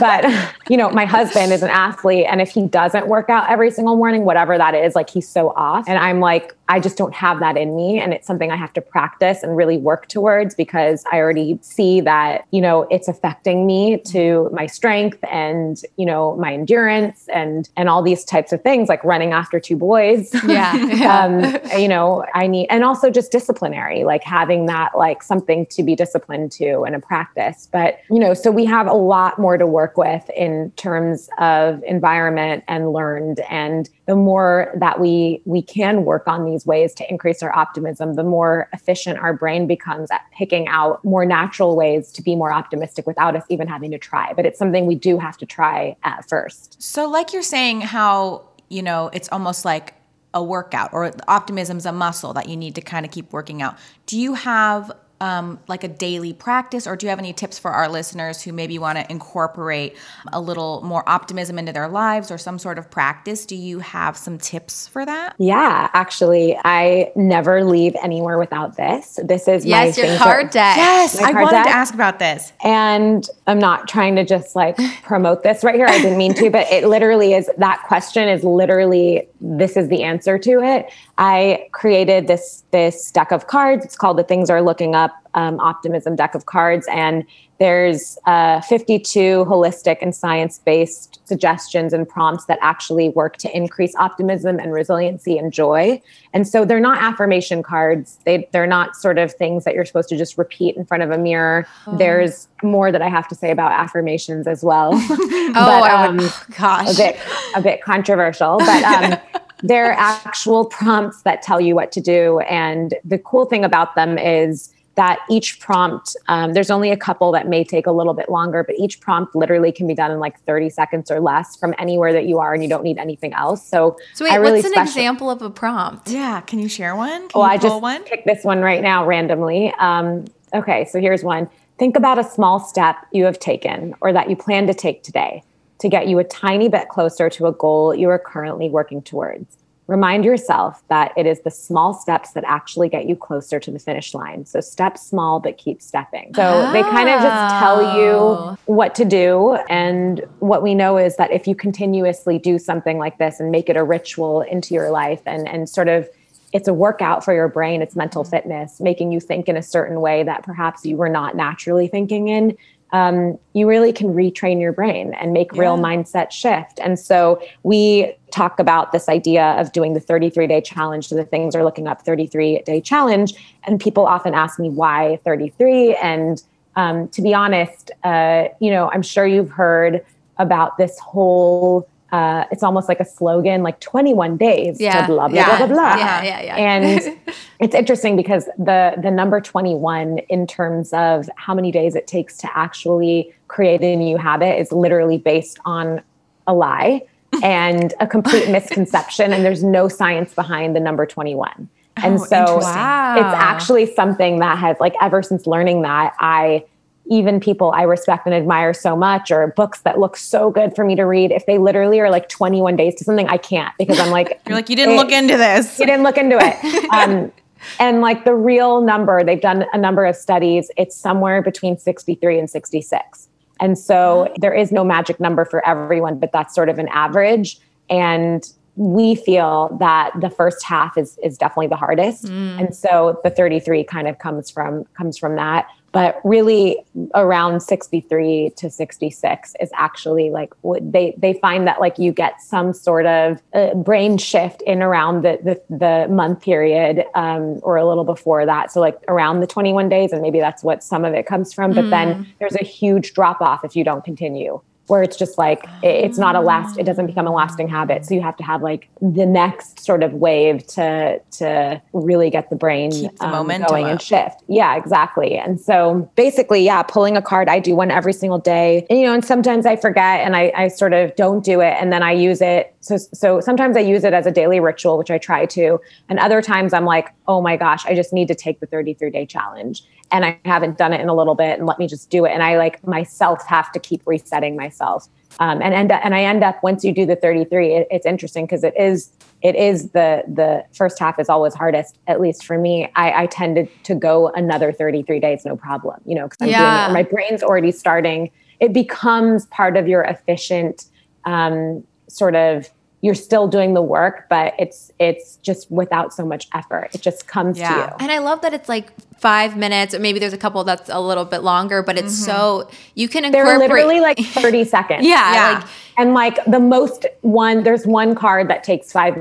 But you know my husband is an athlete and if he doesn't work out every single morning whatever that is like he's so off. And i'm like I just don't have that in me. And it's something I have to practice and really work towards because I already see that, you know, it's affecting me to my strength and, you know, my endurance and, and all these types of things like running after two boys. Yeah. [laughs] yeah. um, you know, I need, and also just disciplinary, like having that, like something to be disciplined to and a practice. But, you know, so we have a lot more to work with in terms of environment and learned. And the more that we, we can work on these these ways to increase our optimism, the more efficient our brain becomes at picking out more natural ways to be more optimistic without us even having to try. But it's something we do have to try at first. So, like you're saying, how, you know, it's almost like a workout or optimism's a muscle that you need to kind of keep working out. Do you have um, like a daily practice, or do you have any tips for our listeners who maybe want to incorporate a little more optimism into their lives or some sort of practice? Do you have some tips for that? Yeah, actually, I never leave anywhere without this. This is yes, my your card deck. Yes, I wanted deck. to ask about this. And I'm not trying to just like [laughs] promote this right here. I didn't mean to, but it literally is that question is literally this is the answer to it. I created this this deck of cards. It's called the Things Are Looking Up um, Optimism deck of cards, and there's uh, 52 holistic and science based suggestions and prompts that actually work to increase optimism and resiliency and joy. And so they're not affirmation cards. They they're not sort of things that you're supposed to just repeat in front of a mirror. Oh. There's more that I have to say about affirmations as well. [laughs] oh, but, um, [sighs] gosh, a bit a bit controversial, but. Um, [laughs] they're actual prompts that tell you what to do. And the cool thing about them is that each prompt, um, there's only a couple that may take a little bit longer, but each prompt literally can be done in like 30 seconds or less from anywhere that you are, and you don't need anything else. So, so wait, really what's an special- example of a prompt? Yeah, can you share one? Can well, I just one? pick this one right now randomly. Um, okay, so here's one. Think about a small step you have taken or that you plan to take today to get you a tiny bit closer to a goal you are currently working towards. Remind yourself that it is the small steps that actually get you closer to the finish line. So step small, but keep stepping. So oh. they kind of just tell you oh. what to do. And what we know is that if you continuously do something like this and make it a ritual into your life and, and sort of it's a workout for your brain, it's mental mm-hmm. fitness, making you think in a certain way that perhaps you were not naturally thinking in um, you really can retrain your brain and make yeah. real mindset shift. And so we talk about this idea of doing the 33 day challenge. So the things are looking up 33 day challenge. And people often ask me why 33. And um, to be honest, uh, you know, I'm sure you've heard about this whole uh, it's almost like a slogan, like 21 days yeah. to blah, blah, yeah. blah, blah, blah. Yeah, yeah, yeah. And [laughs] it's interesting because the, the number 21 in terms of how many days it takes to actually create a new habit is literally based on a lie [laughs] and a complete misconception. And there's no science behind the number 21. And oh, so wow. it's actually something that has like ever since learning that I even people I respect and admire so much, or books that look so good for me to read, if they literally are like 21 days to something, I can't because I'm like, [laughs] you're like, you didn't look into this. You didn't look into it. [laughs] Um, and like the real number, they've done a number of studies, it's somewhere between 63 and 66. And so there is no magic number for everyone, but that's sort of an average. And we feel that the first half is is definitely the hardest. Mm. And so the 33 kind of comes from comes from that but really around 63 to 66 is actually like they they find that like you get some sort of uh, brain shift in around the the, the month period um, or a little before that so like around the 21 days and maybe that's what some of it comes from but mm. then there's a huge drop off if you don't continue where it's just like it's not a last it doesn't become a lasting habit. So you have to have like the next sort of wave to to really get the brain Keep the um, going up. and shift. Yeah exactly. And so basically yeah pulling a card i do one every single day. And you know and sometimes i forget and i i sort of don't do it and then i use it. So so sometimes i use it as a daily ritual which i try to. And other times i'm like oh my gosh i just need to take the 33 day challenge and I haven't done it in a little bit and let me just do it. And I like myself have to keep resetting myself Um, and end up, and I end up once you do the 33, it, it's interesting because it is it is the the first half is always hardest. At least for me, I, I tended to go another 33 days, no problem. You know, because I'm Yeah. doing it. My brain's already starting. It becomes part of your efficient um, sort of. You're still doing the work, but it's it's just without so much effort. It just comes Yeah. to you. And I love that it's like five minutes, or maybe there's a couple that's a little bit longer, but it's mm-hmm. so you can incorporate They're incorporate. literally [laughs] like 30 seconds. yeah, Yeah. like And like the most one, there's one card that takes five.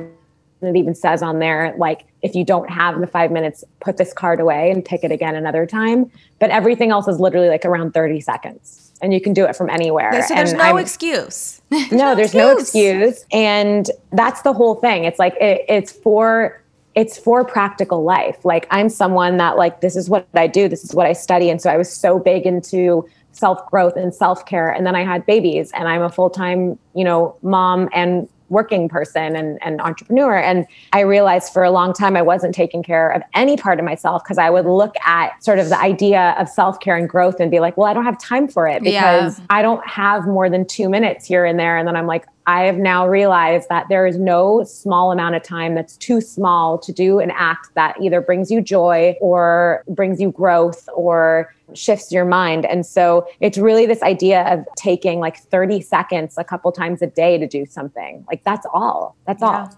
And it even says on there, like, if you don't have the five minutes, put this card away and pick it again another time. But everything else is literally like around 30 seconds. And you can do it from anywhere. So there's And no I'm- excuse. [laughs] no, there's no excuse. And that's the whole thing. It's like it, it's for it's for practical life. Like I'm someone that like this is what I do, this is what I study. And so I was so big into self-growth and self-care. And then I had babies and I'm a full-time, you know, mom and working person and, and entrepreneur. And I realized for a long time I wasn't taking care of any part of myself because I would look at sort of the idea of self-care and growth and be like, well, I don't have time for it Yeah. because I don't have more than two minutes here and there. And then I'm like, I have now realized that there is no small amount of time that's too small to do an act that either brings you joy or brings you growth or shifts your mind. And so it's really this idea of taking like 30 seconds a couple times a day to do something. Like that's all. That's all.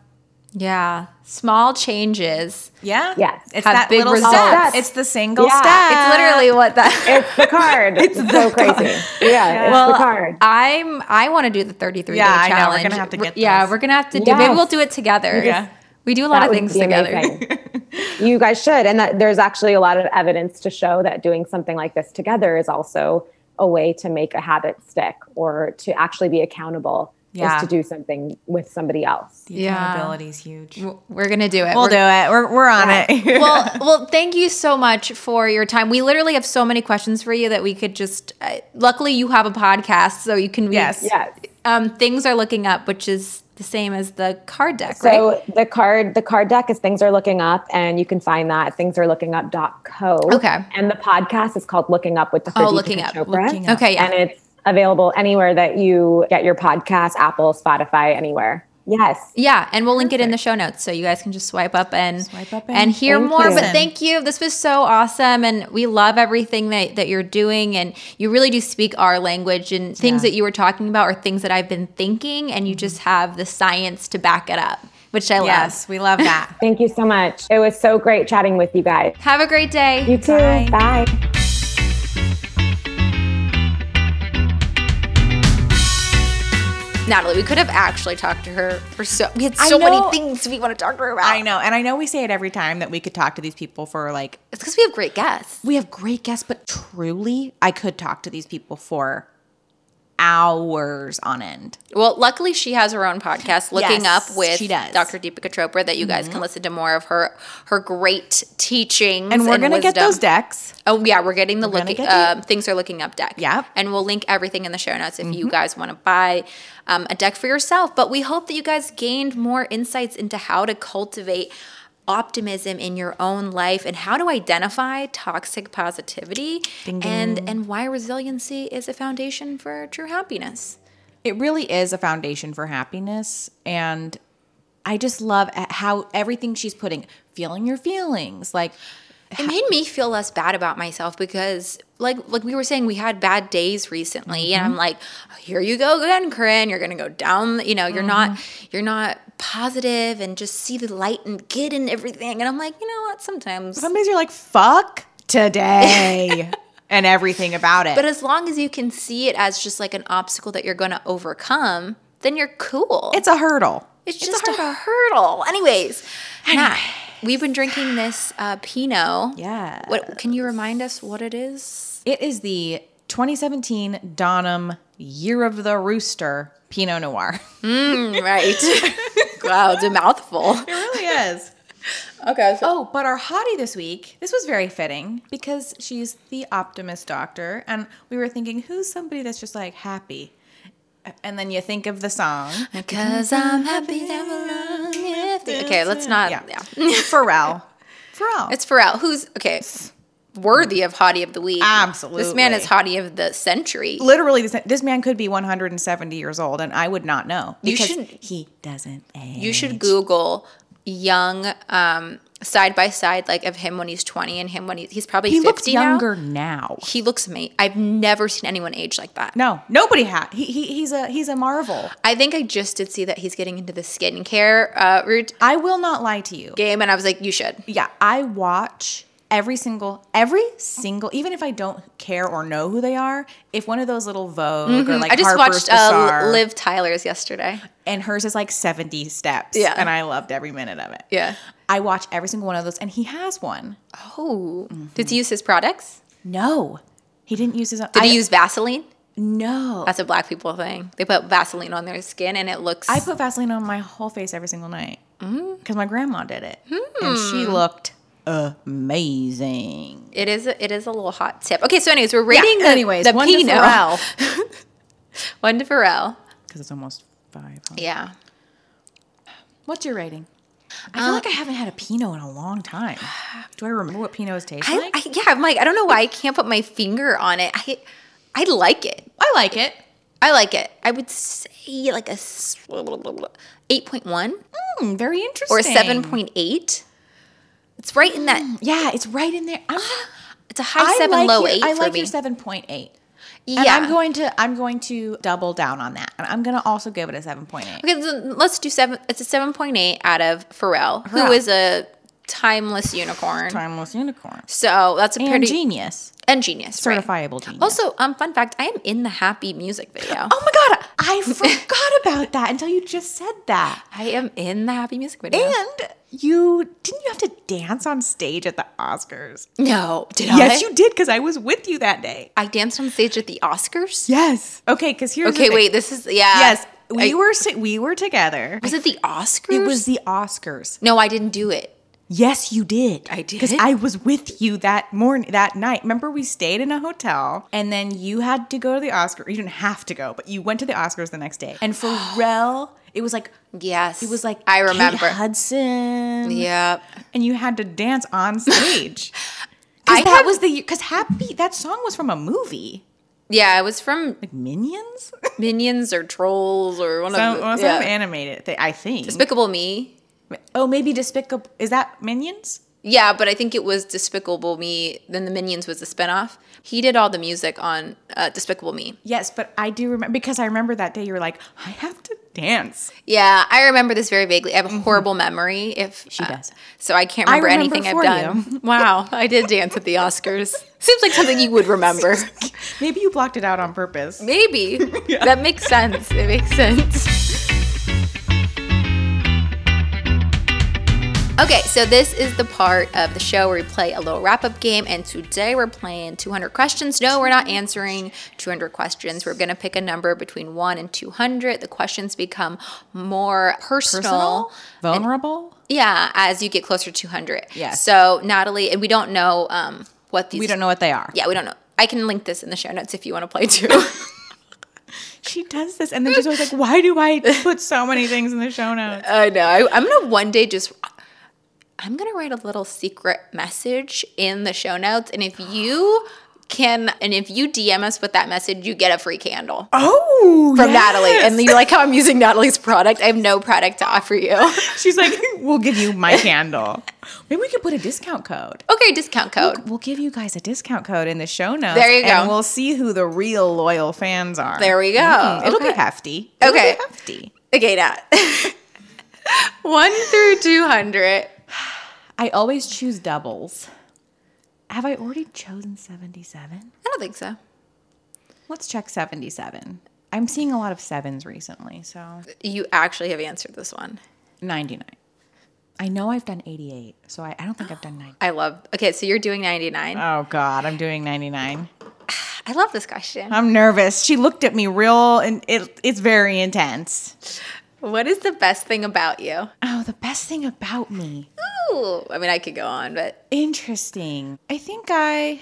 Yeah, small changes. Yeah. Yes. It's Have that big little results. step. It's the single Yeah. step. It's literally what that. [laughs] It's the card. [laughs] it's so crazy. Yeah, it's Well, the card. I'm. I want to do the 33 Yeah, day I know. We're challenge. gonna have to get Yeah, this. we're gonna have to do. Maybe we'll do it together. Yeah. we do a lot That of things together. [laughs] you guys should. And that there's actually a lot of evidence to show that doing something like this together is also a way to make a habit stick or to actually be accountable Yeah. is to do something with somebody else. The Yeah. accountability is huge. We're gonna do it. We'll We're- do it. We're, we're on Yeah. it. [laughs] well, well, thank you so much for your time. We literally have so many questions for you that we could just. Uh, luckily, you have a podcast, so you can read. Yes. Yes. Um, things are looking up, which is the same as the card deck, So right? the card the card deck is things are looking up and you can find that things are at thingsarelookingup.co. Okay. And the podcast is called Looking Up with the Oh, Looking Up. Looking Up. Okay, yeah. And it's available anywhere that you get your podcast, Apple, Spotify, anywhere. Yes. Yeah, and we'll link it in the show notes so you guys can just swipe up and Swipe up and, and- hear more. you. But thank you. This was so awesome and we love everything that, that you're doing and you really do speak our language and things Yeah. that you were talking about are things that I've been thinking and you just have the science to back it up, which I love. yes, we love that. [laughs] Thank you so much. It was so great chatting with you guys. Have a great day. You too. Bye. Bye. Natalie, we could have actually talked to her for so we had so many things we want to talk to her about. I know. And I know we say it every time that we could talk to these people for like, It's because we have great guests. we have great guests, but truly, I could talk to these people for hours on end. Well, luckily she has her own podcast, Looking Yes, Up with. Mm-hmm. Dr. Deepika Chopra, that you guys can listen to more of her her great teachings. And we're going to get those decks. Oh yeah, we're getting the We're looking um, things are looking up deck. Mm-hmm. and we'll link everything in the show notes if you guys want to buy um, a deck for yourself. But we hope that you guys gained more insights into how to cultivate optimism in your own life and how to identify toxic positivity Ding, and and why resiliency is a foundation for true happiness. It really is a foundation for happiness. And I just love uh, how everything she's putting, feeling your feelings, like, It made me feel less bad about myself because, like, like we were saying, we had bad days recently, and I'm mm-hmm. like, here you go again, Corinne. You're gonna go down. You know, you're not, mm-hmm. you're not positive, and just see the light and get in everything. And I'm like, you know what? Sometimes, some days you're like, fuck today [laughs] and everything about it. but as long as you can see it as just like an obstacle that you're gonna overcome, then you're cool. it's a hurdle. It's just a hurdle. Anyways, Nat, we've been drinking this uh, Pinot. Yeah. What can you remind us what it is? It is the 2017 Donham Year of the Rooster Pinot Noir. Mm, [laughs] right. wow, it's a mouthful. It really is. Okay. So. Oh, but our hottie this week, this was very fitting because she's the optimist doctor. And we were thinking, who's somebody that's just like happy? And then you think of the song. Because I'm happy that belong with you. Okay, let's not. Yeah. Yeah. Pharrell. [laughs] Pharrell. It's Pharrell. Who's okay? worthy of hottie of the week. Absolutely. This man is hottie of the century. Literally, this, this man could be 170 years old, and I would not know You because should- he doesn't age. You should Google young um, side by side, like of him when he's 20 and him when he, he's probably He 50 looks younger now. He looks me. I've never seen anyone age like that. No, nobody had. He, he he's a he's a marvel. I think I just did see that he's getting into the skincare uh, route I will not lie to you. game, and I was like, you should. Yeah, I watch every single every single even if I don't care or know who they are, if one of those little Vogue or like Mm-hmm. I just Harper's watched uh, Bazaar Liv Tyler's yesterday. and hers is like 70 steps. Yeah. And I loved every minute of it. Yeah. I watch every single one of those and he has one. Oh, Mm-hmm. did he use his products? No. He didn't use his own. Did I- he use Vaseline? No. That's a black people thing. They put Vaseline on their skin, and it looks. I put Vaseline on my whole face every single night Mm-hmm. because my grandma did it, and she Hmm. looked amazing. it is. A, it is a little hot tip. Okay, so anyways, we're rating the, anyways, the one to Pinot. Pharrell. [laughs] one to Pharrell. [laughs] Because it's almost five. huh? Yeah. What's your rating? I Uh, feel like I haven't had a Pinot in a long time. Do I remember what Pinots taste I, like? I, yeah, I'm like, I don't know why I can't put my finger on it. I, I like it. I like it. I like it. I would say like a 8.1 Hmm, very interesting. or 7.8. It's right in that. Yeah, it's right in there. I'm It's a high I seven, like low your, eight I for like me. your seven point eight. Yeah. And I'm going to I'm going to double down on that. And I'm gonna also give it a seven point eight. Okay, so let's do seven. It's a seven point eight out of Pharrell, who Pharrell. is a timeless unicorn. Timeless unicorn. So that's a And pretty genius. and genius, right. Certifiable genius. Also, um, fun fact: I am in the Happy music video. [gasps] Oh my god, I [laughs] forgot about that until you just said that. I am in the Happy music video. And you didn't you have to dance on stage at the Oscars? no, did Yes, I? you did because I was with you that day. I danced on stage at the Oscars. Yes. Okay, because here's the Okay, wait. This is yeah. Yes, we I- were we were together. Was it the Oscars? It was the Oscars. No, I didn't do it. Yes, you did. I did? because I was with you that morning, that night. Remember, we stayed in a hotel, and then you had to go to the Oscars. You didn't have to go, but you went to the Oscars the next day. And [gasps] Pharrell, it was like Yes, it was like I Kate remember. Hudson. Yep. and you had to dance on [laughs] stage. I that had- was the because Happy that song was from a movie, Yeah, it was from like Minions. Minions or Trolls or one Some, of the well, some yeah. animated, thing, I think. Despicable Me. Oh, maybe Despicable. Is that Minions? Yeah, but I think it was Despicable Me. Then the Minions was the spinoff. He did all the music on uh, Despicable Me. Yes, but I do remember because I remember that day you were like, I have to dance. Yeah, I remember this very vaguely. I have a horrible memory. If Mm-hmm. She uh, does. so I can't I remember, remember anything I've done. [laughs] Wow, I did dance at the Oscars. Seems like something you would [laughs] remember. Maybe you blocked it out on purpose. Maybe [laughs] that makes sense. It makes sense. Okay, so this is the part of the show where we play a little wrap up game, and today we're playing 200 questions. No, we're not answering 200 questions. We're going to pick a number between 1 and 200. The questions become more personal. Personal, vulnerable. Yeah, as you get closer to 200. Yes. So, Natalie, and we don't know um, what these We don't know what they are. Yeah, we don't know. I can link this in the show notes if you want to play too. [laughs] She does this, and then she's always like, "Why do I put so many things in the show notes?" [laughs] I know. I, I'm gonna one day just. I'm gonna write a little secret message in the show notes, and if [gasps] you can, and if you DM us with that message, you get a free candle Oh, from Natalie. And you like how I'm [laughs] using Natalie's product? I have no product to offer you. she's like, [laughs] "We'll give you my candle." Maybe we could put a discount code. okay, discount code. We'll give you guys a discount code in the show notes. There you go. And we'll see who the real loyal fans are. There we go. Mm, it'll be Okay. hefty. It'll Okay. be hefty. Okay, Nat. [laughs] One through two hundred. I always choose doubles. Have I already chosen 77? I don't think so. Let's check 77. I'm seeing a lot of sevens recently, so You actually have answered this one. 99. I know I've done 88, so I, I don't think I've done 90. [gasps] I love. Okay, so you're doing 99. Oh God, I'm doing 99. [sighs] I love this question. I'm nervous. She looked at me real, and it it's very intense. What is the best thing about you? Oh, the best thing about me. Ooh, I mean, I could go on, but Interesting. I think I.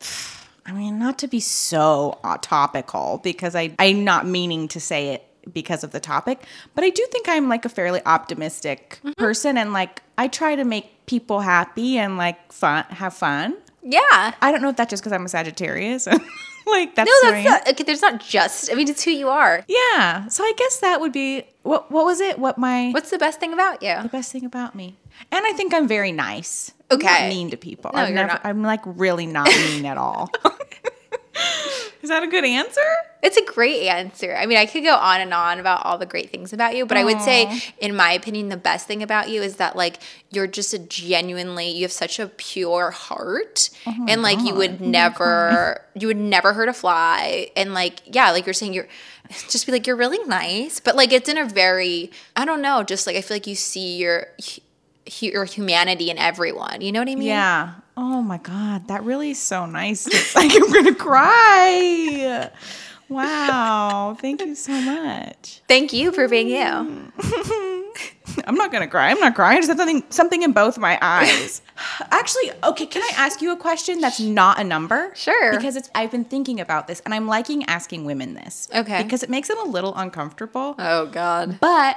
[sighs] I mean, not to be so topical because I I'm not meaning to say it because of the topic, but I do think I'm like a fairly optimistic mm-hmm. person, and like I try to make people happy and like fun, have fun. Yeah. I don't know if that's just because I'm a Sagittarius. [laughs] [laughs] like that's No, that's not, okay. There's not just. I mean, it's who you are. Yeah. So I guess that would be what what was it? What my What's the best thing about you? the best thing about me? And I think I'm very nice. I'm Okay. mean to people. No, I'm you're not. I'm like really not mean at all. [laughs] [laughs] Is that a good answer? It's a great answer. I mean, I could go on and on about all the great things about you, but I would say, in my opinion, the best thing about you is that like you're just a genuinely you have such a pure heart, oh and like you would never you would never hurt a fly, and like yeah, like you're saying you're [laughs] just be like you're really nice, but like it's in a very I don't know, just like I feel like you see your your humanity in everyone. You know what I mean? Yeah. Oh my god, that really is so nice. It's like [laughs] I'm gonna cry. Wow. Thank you so much. Thank you for being you. [laughs] I'm not gonna cry. I'm not crying. I just have something something in both my eyes. [laughs] Actually, okay, can I ask you a question that's not a number? Sure. Because it's I've been thinking about this and I'm liking asking women this. Okay. Because it makes them a little uncomfortable. Oh God. But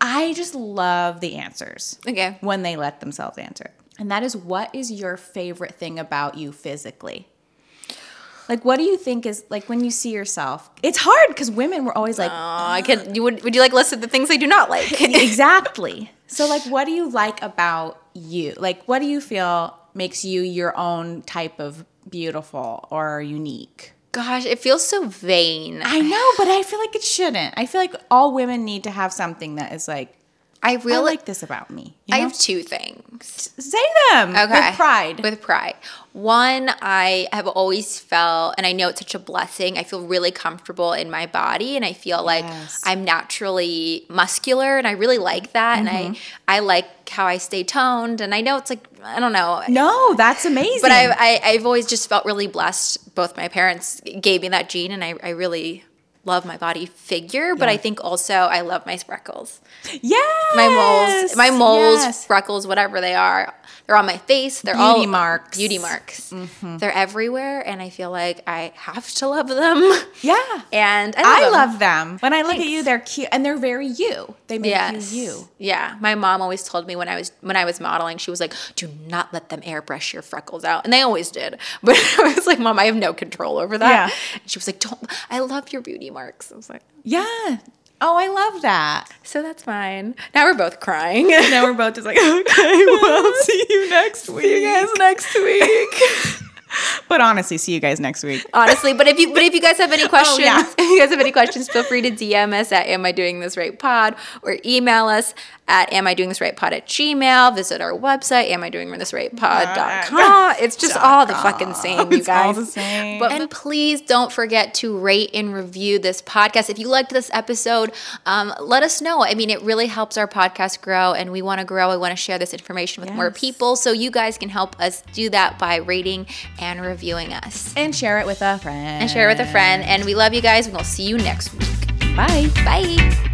I just love the answers. Okay. When they let themselves answer. And that is what is your favorite thing about you physically? Like what do you think is like when you see yourself? It's hard because women were always like Oh, I could. You would? Would you like list of the things I do not like? [laughs] exactly. So like what do you like about you? Like what do you feel makes you your own type of beautiful or unique? Gosh, it feels so vain. I know, but I feel like it shouldn't. I feel like all women need to have something that is like I I really like this about me. You I have two things. Say them Okay. with pride. With pride. One, I have always felt, and I know it's such a blessing, I feel really comfortable in my body and I feel like Yes. I'm naturally muscular and I really like that. And Mm-hmm. I, I like how I stay toned. And I know it's like, I don't know. no, that's amazing. But I've, I, I've always just felt really blessed. Both my parents gave me that gene, and I, I really love my body figure. But I think also I love my freckles, yes, my moles, my moles, yes. freckles, whatever they are. They're on my face. They're all Beauty marks. Beauty marks. Mm-hmm. They're everywhere, and I feel like I have to love them. [laughs] Yeah. And I love I them. love them. When I look at you, they're cute and they're very you. They make Yes. you you. Yeah. My mom always told me when I was when I was modeling, she was like, "Do not let them airbrush your freckles out," and they always did. [laughs] But I was like, "Mom, I have no control over that." Yeah. And she was like, "Don't. I love your beauty marks." I was like, Yeah. Oh, I love that. "So that's fine." Now we're both crying. Now we're both just like, [laughs] okay, well, see you next week. [laughs] See you guys next week. [laughs] [laughs] But honestly, see you guys next week. Honestly, but if you but if you guys have any [laughs] questions, yeah. [laughs] if you guys have any questions, feel free to DM us at Am I Doing This Right Pod or email us at Am I Doing This Right Pod at Gmail. Visit our website, Am I Doing This Right Pod.com. It's just all the fucking same, you It's all guys. the same. But and please don't forget to rate and review this podcast. If you liked this episode, um, let us know. I mean, it really helps our podcast grow, and we want to grow. We want to share this information with more people, so you guys can help us do that by rating and reviewing us And share it with a friend. and share it with a friend. And we love you guys. and We'll see you next week. Bye. Bye.